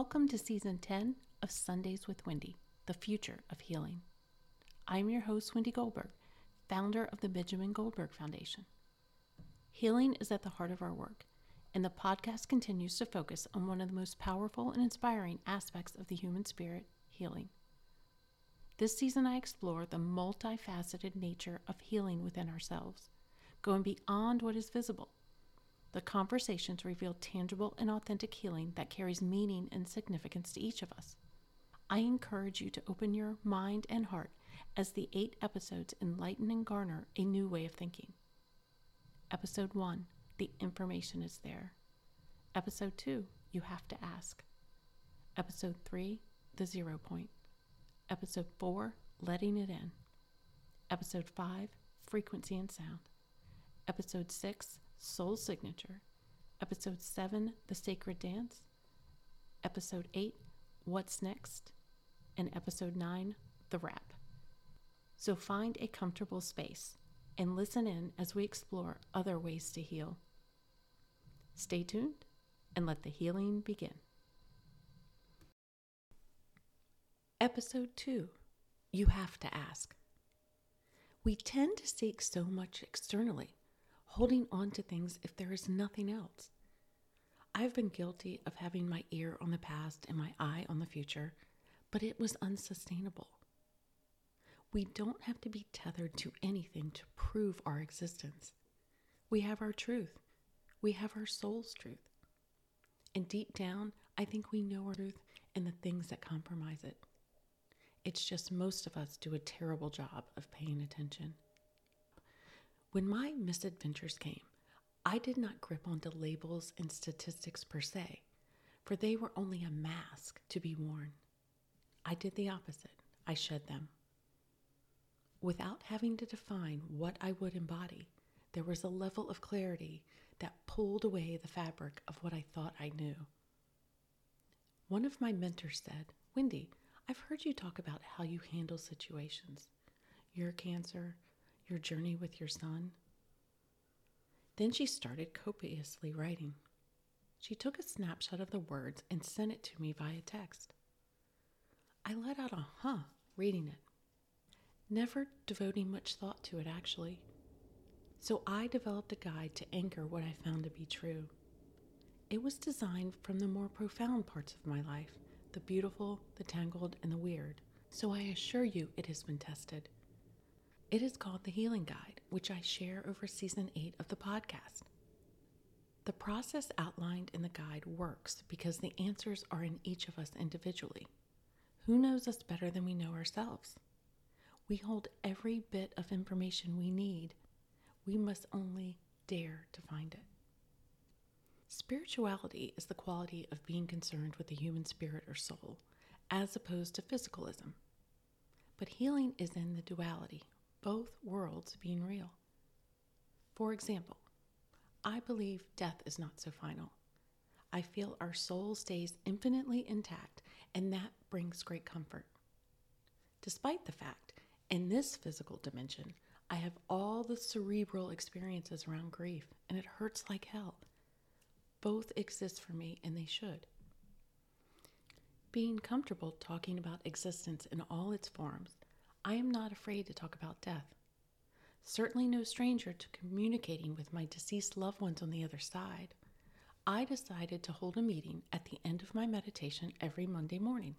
Welcome to season 10 of Sundays with Wendy, the future of healing. I'm your host, Wendy Goldberg, founder of the Benjamin Goldberg Foundation. Healing is at the heart of our work, and the podcast continues to focus on one of the most powerful and inspiring aspects of the human spirit healing. This season, I explore the multifaceted nature of healing within ourselves, going beyond what is visible the conversations reveal tangible and authentic healing that carries meaning and significance to each of us. I encourage you to open your mind and heart as the eight episodes enlighten and garner a new way of thinking. Episode 1 The information is there. Episode 2 You have to ask. Episode 3 The zero point. Episode 4 Letting it in. Episode 5 Frequency and sound. Episode 6 Soul Signature, Episode 7, The Sacred Dance, Episode 8, What's Next, and Episode 9, The Wrap. So find a comfortable space and listen in as we explore other ways to heal. Stay tuned and let the healing begin. Episode 2 You Have to Ask. We tend to seek so much externally holding on to things if there is nothing else. I've been guilty of having my ear on the past and my eye on the future, but it was unsustainable. We don't have to be tethered to anything to prove our existence. We have our truth. We have our soul's truth. And deep down, I think we know our truth and the things that compromise it. It's just most of us do a terrible job of paying attention. When my misadventures came, I did not grip onto labels and statistics per se, for they were only a mask to be worn. I did the opposite, I shed them. Without having to define what I would embody, there was a level of clarity that pulled away the fabric of what I thought I knew. One of my mentors said, Wendy, I've heard you talk about how you handle situations. Your cancer, your journey with your son? Then she started copiously writing. She took a snapshot of the words and sent it to me via text. I let out a huh reading it, never devoting much thought to it actually. So I developed a guide to anchor what I found to be true. It was designed from the more profound parts of my life the beautiful, the tangled, and the weird. So I assure you it has been tested it is called the Healing Guide, which I share over season 8 of the podcast. The process outlined in the guide works because the answers are in each of us individually. Who knows us better than we know ourselves? We hold every bit of information we need. We must only dare to find it. Spirituality is the quality of being concerned with the human spirit or soul, as opposed to physicalism. But healing is in the duality both worlds being real. For example, I believe death is not so final. I feel our soul stays infinitely intact, and that brings great comfort. Despite the fact, in this physical dimension, I have all the cerebral experiences around grief, and it hurts like hell. Both exist for me, and they should. Being comfortable talking about existence in all its forms I am not afraid to talk about death. Certainly no stranger to communicating with my deceased loved ones on the other side. I decided to hold a meeting at the end of my meditation every Monday morning.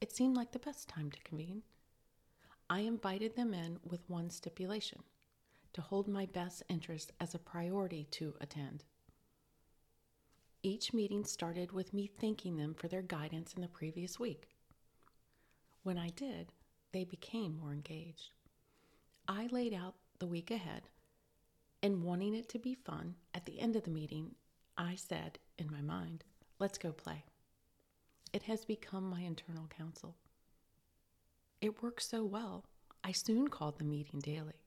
It seemed like the best time to convene. I invited them in with one stipulation to hold my best interest as a priority to attend. Each meeting started with me thanking them for their guidance in the previous week. When I did, they became more engaged. I laid out the week ahead, and wanting it to be fun, at the end of the meeting, I said in my mind, let's go play. It has become my internal council. It works so well, I soon called the meeting daily.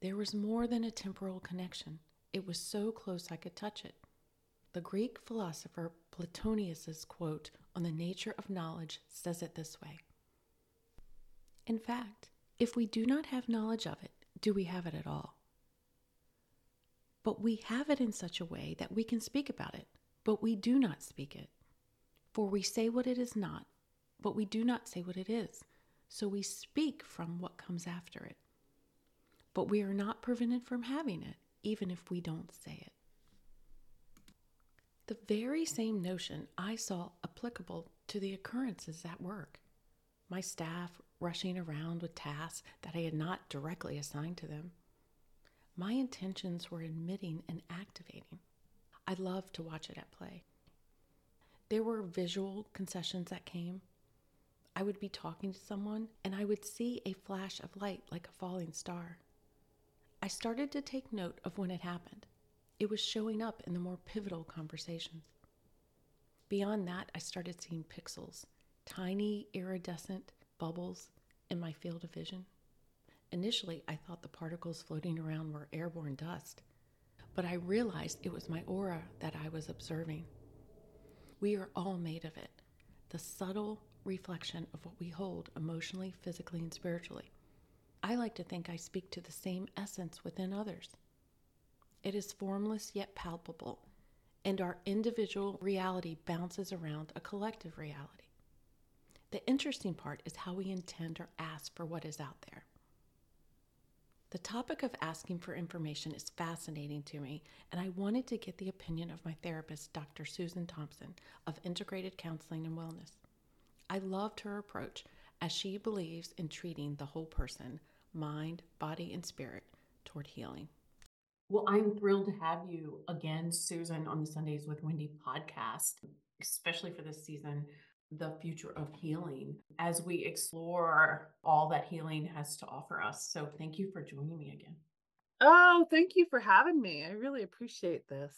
There was more than a temporal connection, it was so close I could touch it. The Greek philosopher Plotinus's quote on the nature of knowledge says it this way in fact, if we do not have knowledge of it, do we have it at all? But we have it in such a way that we can speak about it. but we do not speak it. For we say what it is not, but we do not say what it is. So we speak from what comes after it. But we are not prevented from having it, even if we don't say it. The very same notion I saw applicable to the occurrences at work. My staff rushing around with tasks that I had not directly assigned to them. My intentions were admitting and activating. I loved to watch it at play. There were visual concessions that came. I would be talking to someone and I would see a flash of light like a falling star. I started to take note of when it happened. It was showing up in the more pivotal conversations. Beyond that, I started seeing pixels, tiny iridescent bubbles in my field of vision. Initially, I thought the particles floating around were airborne dust, but I realized it was my aura that I was observing. We are all made of it, the subtle reflection of what we hold emotionally, physically, and spiritually. I like to think I speak to the same essence within others. It is formless yet palpable, and our individual reality bounces around a collective reality. The interesting part is how we intend or ask for what is out there. The topic of asking for information is fascinating to me, and I wanted to get the opinion of my therapist, Dr. Suzan Thompson of Integrated Counseling and Wellness. I loved her approach as she believes in treating the whole person, mind, body, and spirit toward healing. Well, I'm thrilled to have you again, Suzan, on the Sundays with Wendy podcast, especially for this season the future of healing as we explore all that healing has to offer us. So thank you for joining me again. Oh, thank you for having me. I really appreciate this.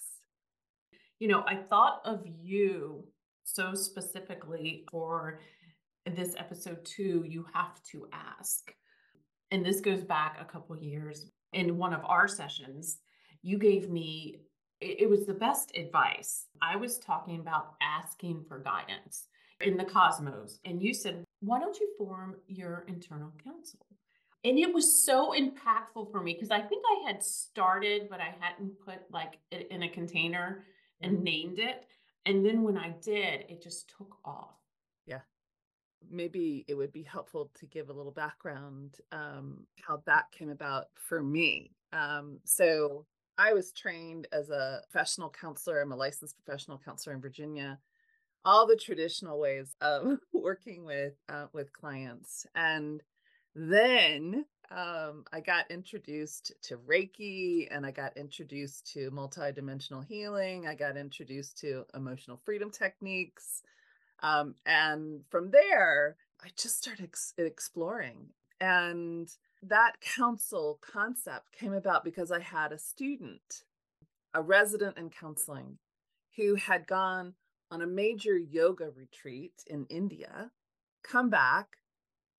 You know, I thought of you so specifically for this episode too. you have to ask. And this goes back a couple years. In one of our sessions, you gave me it was the best advice. I was talking about asking for guidance in the cosmos. And you said, why don't you form your internal council? And it was so impactful for me because I think I had started, but I hadn't put like it in a container and mm-hmm. named it. And then when I did, it just took off. Yeah. Maybe it would be helpful to give a little background um, how that came about for me. Um, so I was trained as a professional counselor. I'm a licensed professional counselor in Virginia all the traditional ways of working with uh, with clients and then um, I got introduced to Reiki and I got introduced to multidimensional healing. I got introduced to emotional freedom techniques. Um, and from there, I just started ex- exploring. And that council concept came about because I had a student, a resident in counseling, who had gone on a major yoga retreat in India, come back,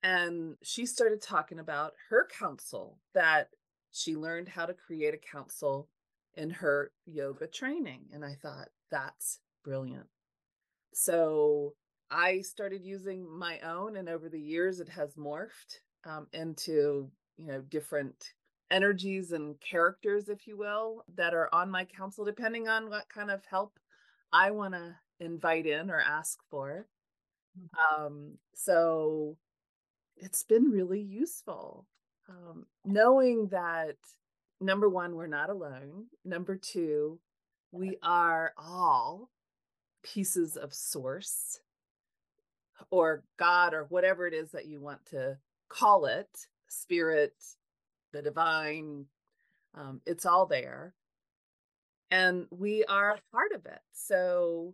and she started talking about her council that she learned how to create a council in her yoga training. And I thought, that's brilliant. So I started using my own, and over the years, it has morphed um, into, you know, different energies and characters, if you will, that are on my council, depending on what kind of help I want to invite in or ask for. Mm-hmm. Um, so it's been really useful. Um, knowing that number one, we're not alone. Number two, we are all pieces of source or God or whatever it is that you want to call it, spirit, the divine. Um, it's all there. And we are part of it. So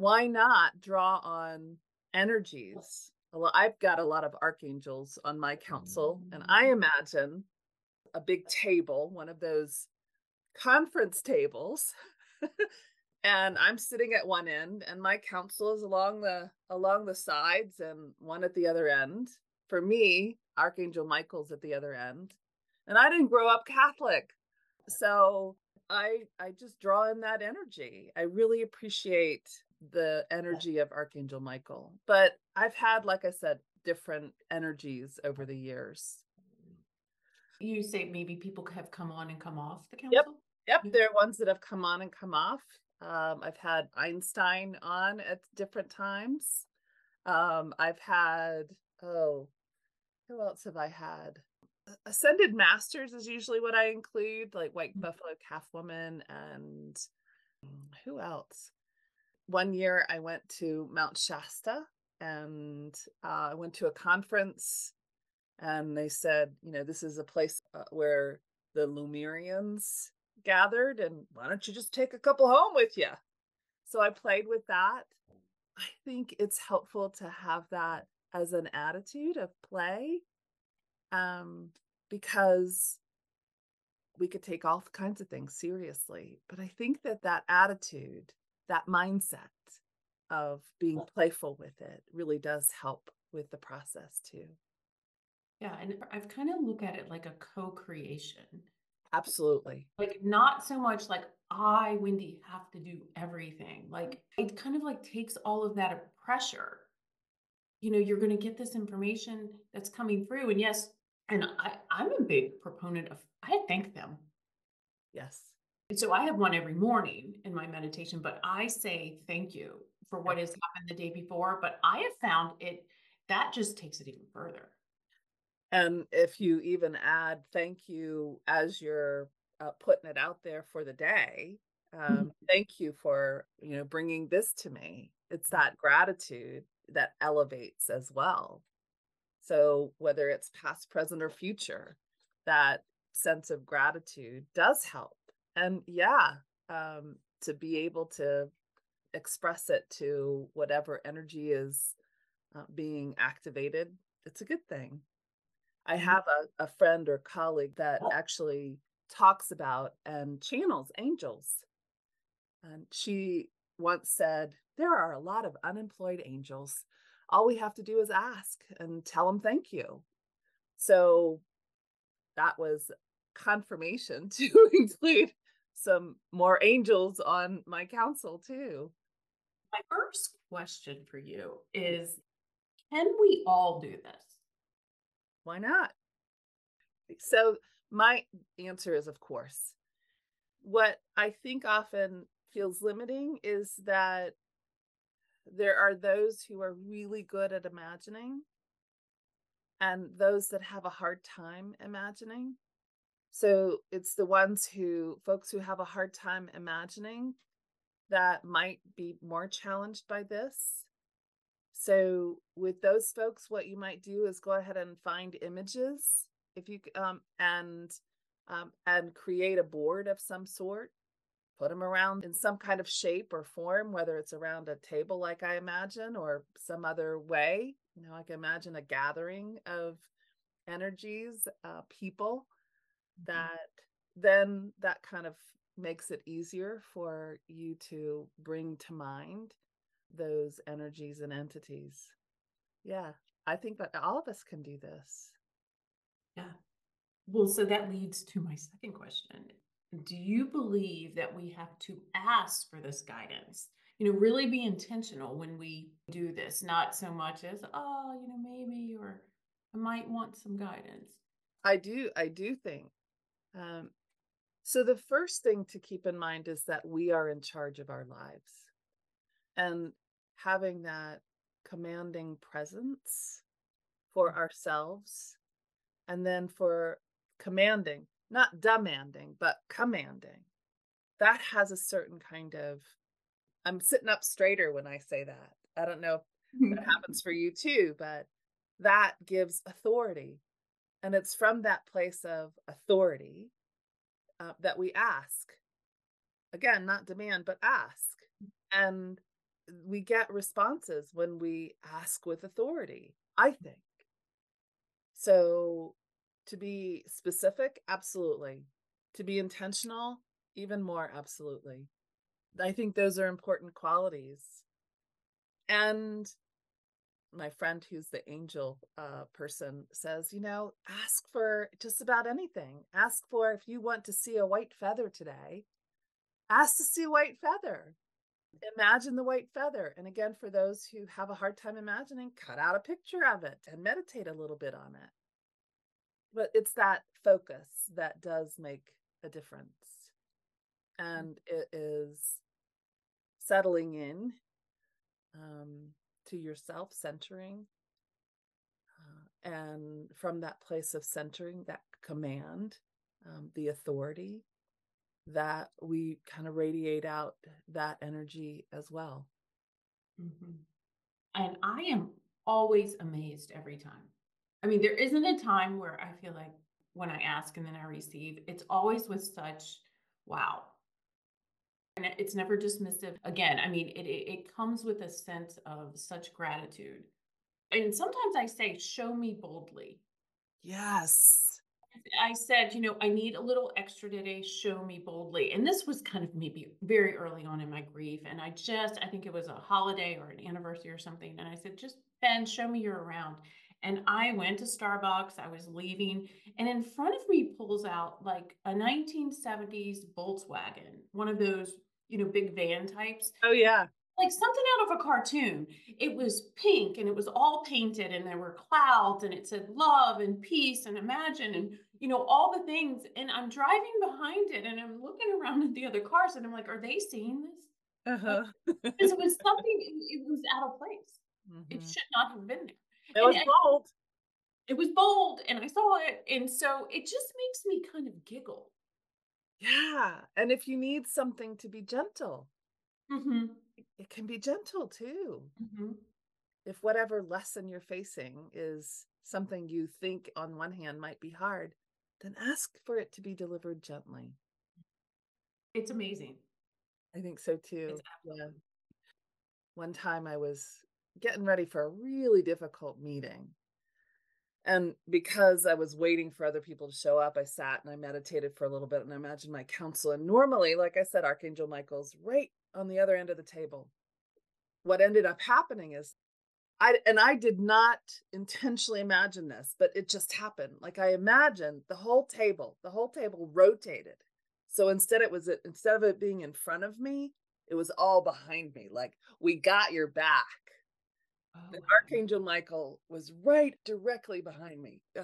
why not draw on energies? Well, I've got a lot of archangels on my council, and I mm. imagine a big table, one of those conference tables. and I'm sitting at one end and my council is along the along the sides and one at the other end. For me, Archangel Michael's at the other end. And I didn't grow up Catholic. So I I just draw in that energy. I really appreciate the energy of Archangel Michael. But I've had, like I said, different energies over the years. You say maybe people have come on and come off the council? Yep. Yep. There are ones that have come on and come off. Um, I've had Einstein on at different times. Um, I've had, oh, who else have I had? Ascended Masters is usually what I include, like White mm. Buffalo Calf Woman and who else? One year I went to Mount Shasta and uh, I went to a conference and they said, you know, this is a place uh, where the Lemurians gathered and why don't you just take a couple home with you? So I played with that. I think it's helpful to have that as an attitude of play um, because we could take all kinds of things seriously. But I think that that attitude, that mindset of being playful with it really does help with the process too. Yeah, and I've kind of look at it like a co-creation. Absolutely. Like not so much like I, Wendy, have to do everything. Mm. Like it kind of like takes all of that pressure. You know, you're going to get this information that's coming through. And yes, and I, I'm a big proponent of I thank them. Yes. And so I have one every morning in my meditation, but I say thank you for what has happened the day before. But I have found it that just takes it even further. And if you even add thank you as you're uh, putting it out there for the day, um, mm-hmm. thank you for you know bringing this to me. It's that gratitude that elevates as well. So whether it's past, present, or future, that sense of gratitude does help. And yeah, um, to be able to express it to whatever energy is uh, being activated, it's a good thing. I mm-hmm. have a, a friend or colleague that actually talks about and channels angels. And she once said, There are a lot of unemployed angels. All we have to do is ask and tell them thank you. So that was confirmation to include some more angels on my council too. My first question for you mm. is Can we all do this? Why not? So, my answer is of course. What I think often feels limiting is that there are those who are really good at imagining and those that have a hard time imagining. So it's the ones who, folks who have a hard time imagining, that might be more challenged by this. So with those folks, what you might do is go ahead and find images if you um and um, and create a board of some sort put them around in some kind of shape or form whether it's around a table like i imagine or some other way you know i can imagine a gathering of energies uh, people. Mm-hmm. that then that kind of makes it easier for you to bring to mind those energies and entities. Yeah, I think that all of us can do this. Yeah. Well, so that leads to my second question. Do you believe that we have to ask for this guidance? You know, really be intentional when we do this, not so much as, oh, you know, maybe, you or I might want some guidance. I do, I do think. Um, so the first thing to keep in mind is that we are in charge of our lives. And having that commanding presence for mm. ourselves and then for commanding not demanding but commanding that has a certain kind of i'm sitting up straighter when i say that i don't know if that happens for you too but that gives authority and it's from that place of authority uh, that we ask again not demand but ask and we get responses when we ask with authority, I think. So to be specific, absolutely. To be intentional, even more, absolutely. I think those are important qualities. And my friend who's the angel uh, person says, you know, ask for just about anything. Ask for if you want to see a white feather today, ask to see a white feather imagine the white feather. And again, for those who have a hard time imagining, cut out a picture of it and meditate a little bit on it. But it's that focus that does make a difference. Mm. And it is settling in um, to yourself, centering. Uh, and from that place of centering, that command, um, the authority, that we kind of radiate out that energy as well. Mm-hmm. And I am always amazed every time. I mean, there isn't a time where I feel like when I ask and then I receive, it's always with such wow. And it's never dismissive. Again, I mean, it, it, it comes with a sense of such gratitude. And sometimes I say, show me boldly. Yes. I said, you know, I need a little extra today. Show me boldly. And this was kind of maybe very early on in my grief. And I just, I think it was a holiday or an anniversary or something. And I said, just Ben, show me you're around. And I went to Starbucks. I was leaving. And in front of me pulls out like a 1970s Volkswagen, one of those, you know, big van types. Oh, yeah like something out of a cartoon. It was pink and it was all painted and there were clouds and it said love and peace and imagine and you know all the things and I'm driving behind it and I'm looking around at the other cars and I'm like are they seeing this? Uh-huh. because it was something it, was out of place. Mm-hmm. It should not have been there. It was and, bold. It was bold and I saw it and so it just makes me kind of giggle. Yeah, and if you need something to be gentle. Mm-hmm it can be gentle too. Mm-hmm. If whatever lesson you're facing is something you think on one hand might be hard, then ask for it to be delivered gently. It's amazing. I think so too. Yeah. One time I was getting ready for a really difficult meeting. And because I was waiting for other people to show up, I sat and I meditated for a little bit and I imagined my council. And normally, like I said, Archangel Michael's right on the other end of the table. What ended up happening is I and I did not intentionally imagine this, but it just happened. Like I imagined the whole table, the whole table rotated. So instead it was instead of it being in front of me, it was all behind me. Like we got your back. Oh, and Archangel Michael was right directly behind me.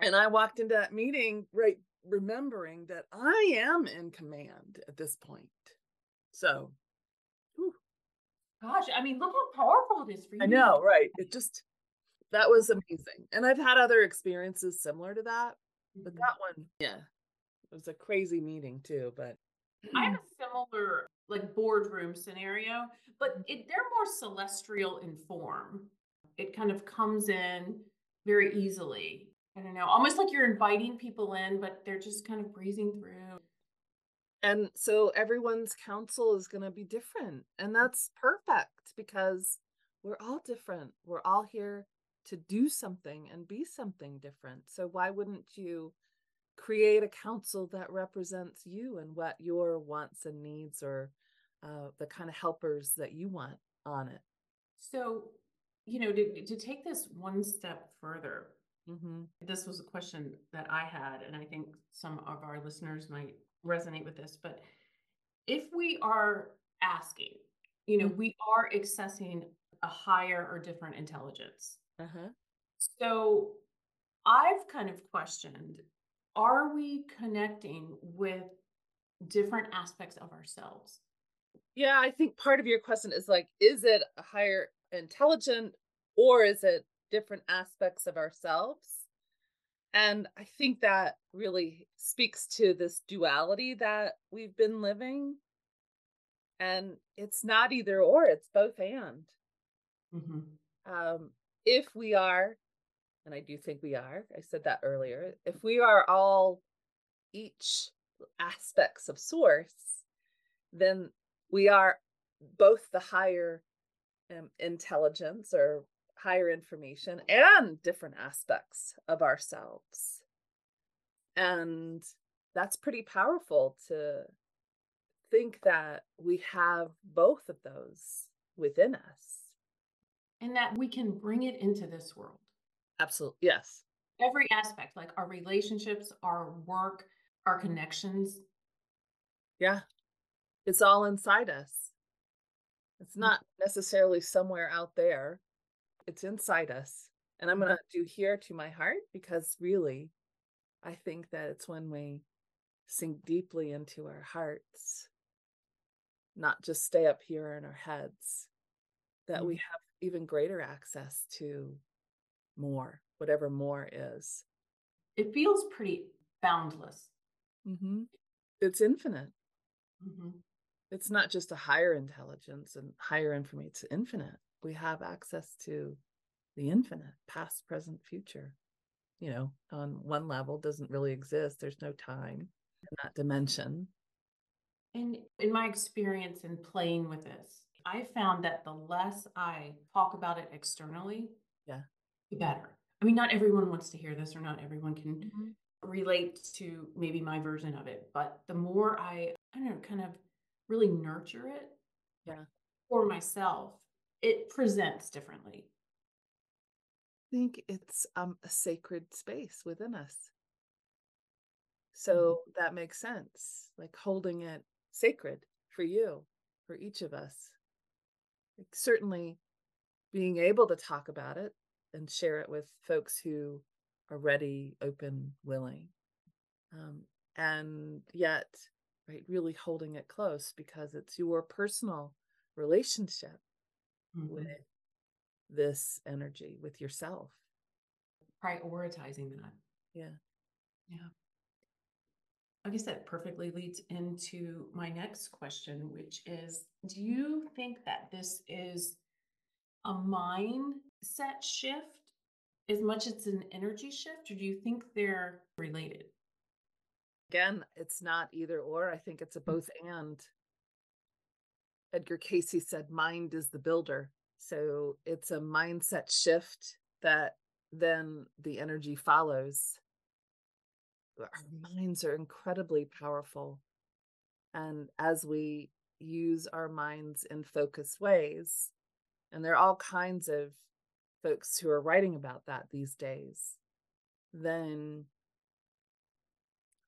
and I walked into that meeting right remembering that I am in command at this point. So, whew. gosh, I mean, look how powerful it is for you. I know, right? It just that was amazing, and I've had other experiences similar to that, but mm-hmm. that one, yeah, it was a crazy meeting too. But I have a similar like boardroom scenario, but mm-hmm. it, they're more celestial in form. It kind of comes in very easily I don't know, almost like you're inviting people in, but they're just kind of breezing through. And so everyone's council is going to be different. And that's perfect because we're all different. We're all here to do something and be something different. So why wouldn't you create a council that represents you and what your wants and needs or uh, the kind of helpers that you want on it? So, you know, to, to take this one step further, Mm-hmm. This was a question that I had, and I think some of our listeners might resonate with this. But if we are asking, you know, mm-hmm. we are accessing a higher or different intelligence. Uh-huh. So I've kind of questioned are we connecting with different aspects of ourselves? Yeah, I think part of your question is like, is it a higher intelligent or is it different aspects of ourselves. And I think that really speaks to this duality that we've been living. And it's not either or, it's both and. Mm-hmm. Um, if we are, and I do think we are, I said that earlier, if we are all each aspects of source, then we are both the higher um, intelligence or higher information and different aspects of ourselves. And that's pretty powerful to think that we have both of those within us. And that we can bring it into this world. Absolutely. Yes. Every aspect, like our relationships, our work, our connections. Yeah. It's all inside us. It's mm. not necessarily somewhere out there it's inside us. And I'm going to do here to my heart because really, I think that it's when we sink deeply into our hearts not just stay up here in our heads, that we Mm. have even greater access to more, whatever more is. It feels pretty boundless. hmm It's infinite. Mhm. It's not just a higher intelligence and higher information, it's infinite. We have access to the infinite, past, present, future. You know, on one level, doesn't really exist. There's no time in that dimension. And in my experience in playing with this, I found that the less I talk about it externally, Yeah. The better. I mean, not everyone wants to hear this, or not everyone can Mhm. relate to maybe my version of it. But the more I, I don't know, kind of really nurture it Yeah. for myself, it presents differently. I think it's um, a sacred space within us. Mhm. So that makes sense. Like holding it sacred for you, for each of us. Like certainly being able to talk about it and share it with folks who are ready, open, willing. Um, and yet, right, really holding it close because it's your personal relationship with Mhm. this energy, with yourself. Prioritizing that. Yeah. Yeah. I guess that perfectly leads into my next question, which is Do you think that this is a mindset shift as much as it's an energy shift, or do you think they're related? Again, it's not either or. I think it's a Mm. both and. Edgar Cayce said, mind is the builder. So it's a mindset shift that then the energy follows. Our minds are incredibly powerful. And as we use our minds in focused ways, and there are all kinds of folks who are writing about that these days, then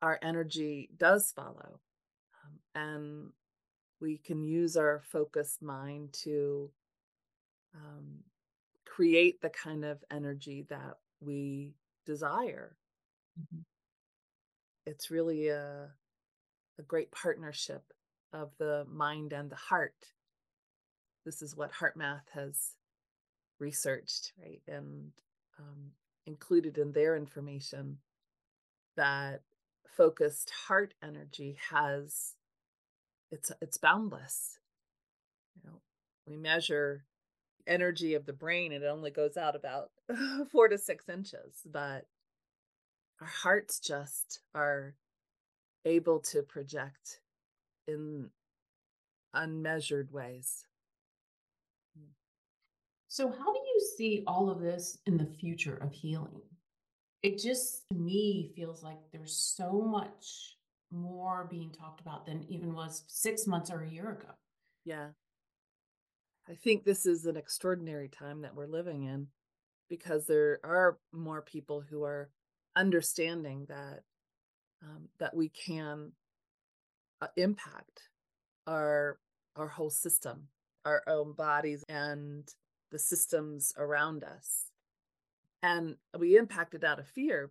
our energy does follow. Um, and we can use our focused mind to um, create the kind of energy that we desire. Mhm. It's really a, a great partnership of the mind and the heart. This is what HeartMath has researched, right? And um, included in their information that focused heart energy has it's it's boundless you know we measure energy of the brain and it only goes out about four to six inches but our hearts just are able to project in unmeasured ways So, how do you see all of this in the future of healing? It just, to me, feels like there's so much more being talked about than even was six months or a year ago. yeah i think this is an extraordinary time that we're living in because there are more people who are understanding that um, that we can uh, impact our our whole system our own bodies and the systems around us. And we impact it out of fear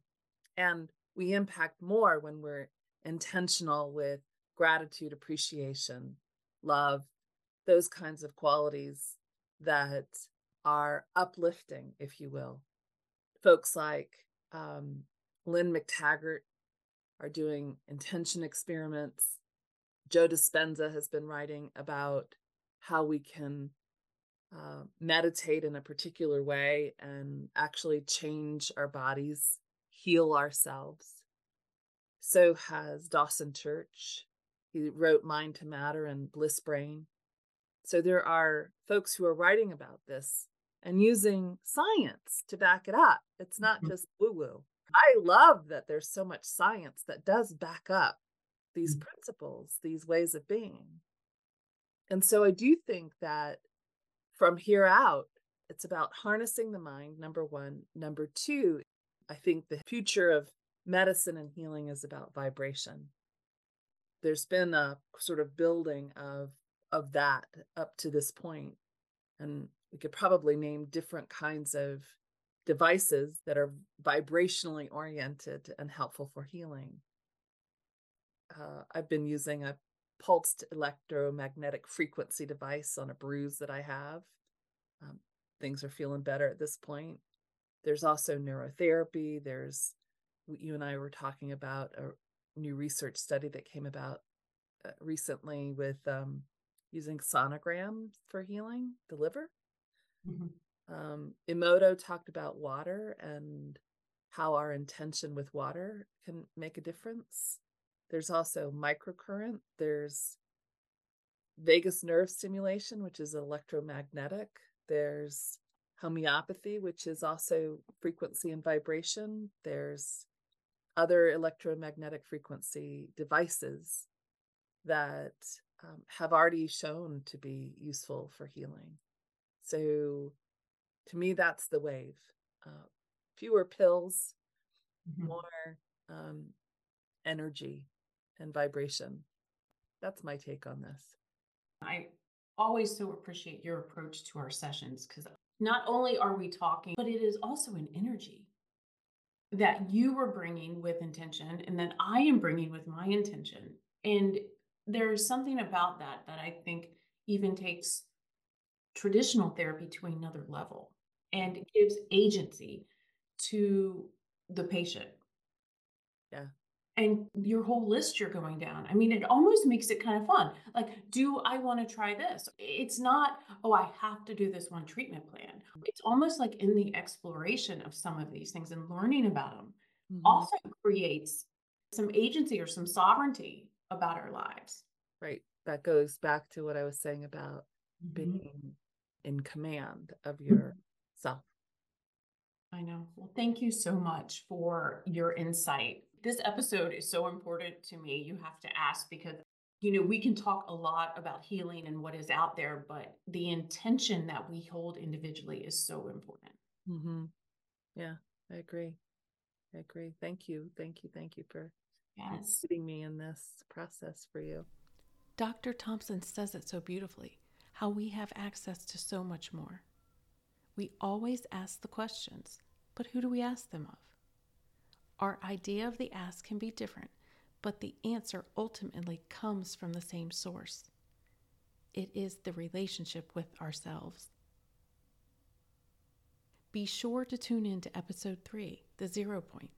and we impact more when we're intentional with gratitude appreciation love those kinds of qualities that are uplifting if you will. Folks like um, Lynne McTaggart are doing intention experiments. Joe Dispenza has been writing about how we can uh, meditate in a particular way and actually change our bodies, heal ourselves. So has Dawson Church. He wrote Mind to Matter and Bliss Brain. So there are folks who are writing about this and using science to back it up. It's not Mhm. just woo woo. I love that there's so much science that does back up these Mm. principles, these ways of being. And so I do think that from here out, it's about harnessing the mind, number one. Number two, I think the future of medicine and healing is about vibration. There's been a sort of building of of that up to this point, and we could probably name different kinds of devices that are vibrationally oriented and helpful for healing. Uh, I've been using a pulsed electromagnetic frequency device on a bruise that I have. Um, things are feeling better at this point. There's also neurotherapy. There's, you and I were talking about a new research study that came about uh, recently with um, using sonogram for healing the liver. Mm-hmm. Um, Emoto talked about water and how our intention with water can make a difference. There's also microcurrent. There's vagus nerve stimulation, which is electromagnetic. There's homeopathy, which is also frequency and vibration. There's other electromagnetic frequency devices that um, have already shown to be useful for healing. So, to me, that's the wave. Uh, fewer pills, mm-hmm. more um, energy and vibration. That's my take on this. I always so appreciate your approach to our sessions because not only are we talking, but it is also an energy that you were bringing with intention and that I am bringing with my intention. And there's something about that that I think even takes traditional therapy to another level and gives agency to the patient. Yeah. And your whole list you're going down. I mean, it almost makes it kind of fun. Like, do I want to try this? It's not, oh, I have to do this one treatment plan. It's almost like in the exploration of some of these things and learning about them mm-hmm. also creates some agency or some sovereignty about our lives. Right. That goes back to what I was saying about mm-hmm. being in command of mm-hmm. yourself. I know. Well, thank you so much for your insight. This episode is so important to me. You have to ask because, you know, we can talk a lot about healing and what is out there, but the intention that we hold individually is so important. Mm-hmm. Yeah, I agree. I agree. Thank you. Thank you. Thank you for yes. putting me in this process for you. Dr. Thompson says it so beautifully how we have access to so much more. We always ask the questions, but who do we ask them of? Our idea of the ask can be different, but the answer ultimately comes from the same source. It is the relationship with ourselves. Be sure to tune in to episode 3, The Zero Point,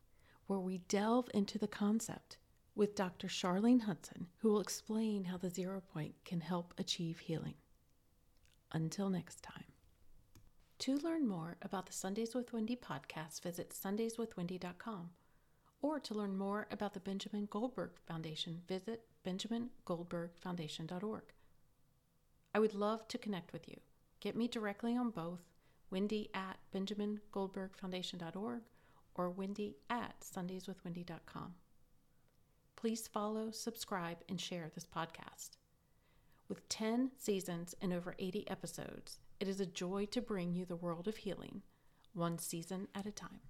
where we delve into the concept with Dr. Charlene Hudson, who will explain how the zero point can help achieve healing. Until next time. To learn more about the Sundays with Wendy podcast, visit sundayswithwendy.com. Or to learn more about the Benjamin Goldberg Foundation, visit benjamingoldbergfoundation.org. I would love to connect with you. Get me directly on both wendy at benjamingoldbergfoundation.org or wendy at sundayswithwendy.com. Please follow, subscribe, and share this podcast. With 10 seasons and over 80 episodes, it is a joy to bring you the world of healing, one season at a time.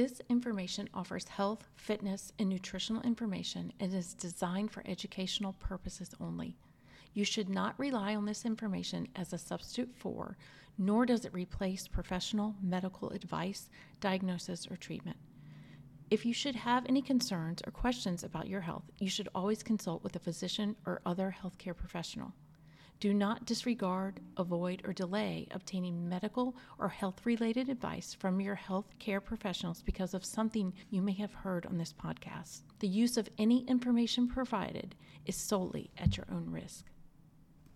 This information offers health, fitness, and nutritional information and is designed for educational purposes only. You should not rely on this information as a substitute for, nor does it replace professional medical advice, diagnosis, or treatment. If you should have any concerns or questions about your health, you should always consult with a physician or other healthcare professional. Do not disregard, avoid, or delay obtaining medical or health related advice from your health care professionals because of something you may have heard on this podcast. The use of any information provided is solely at your own risk.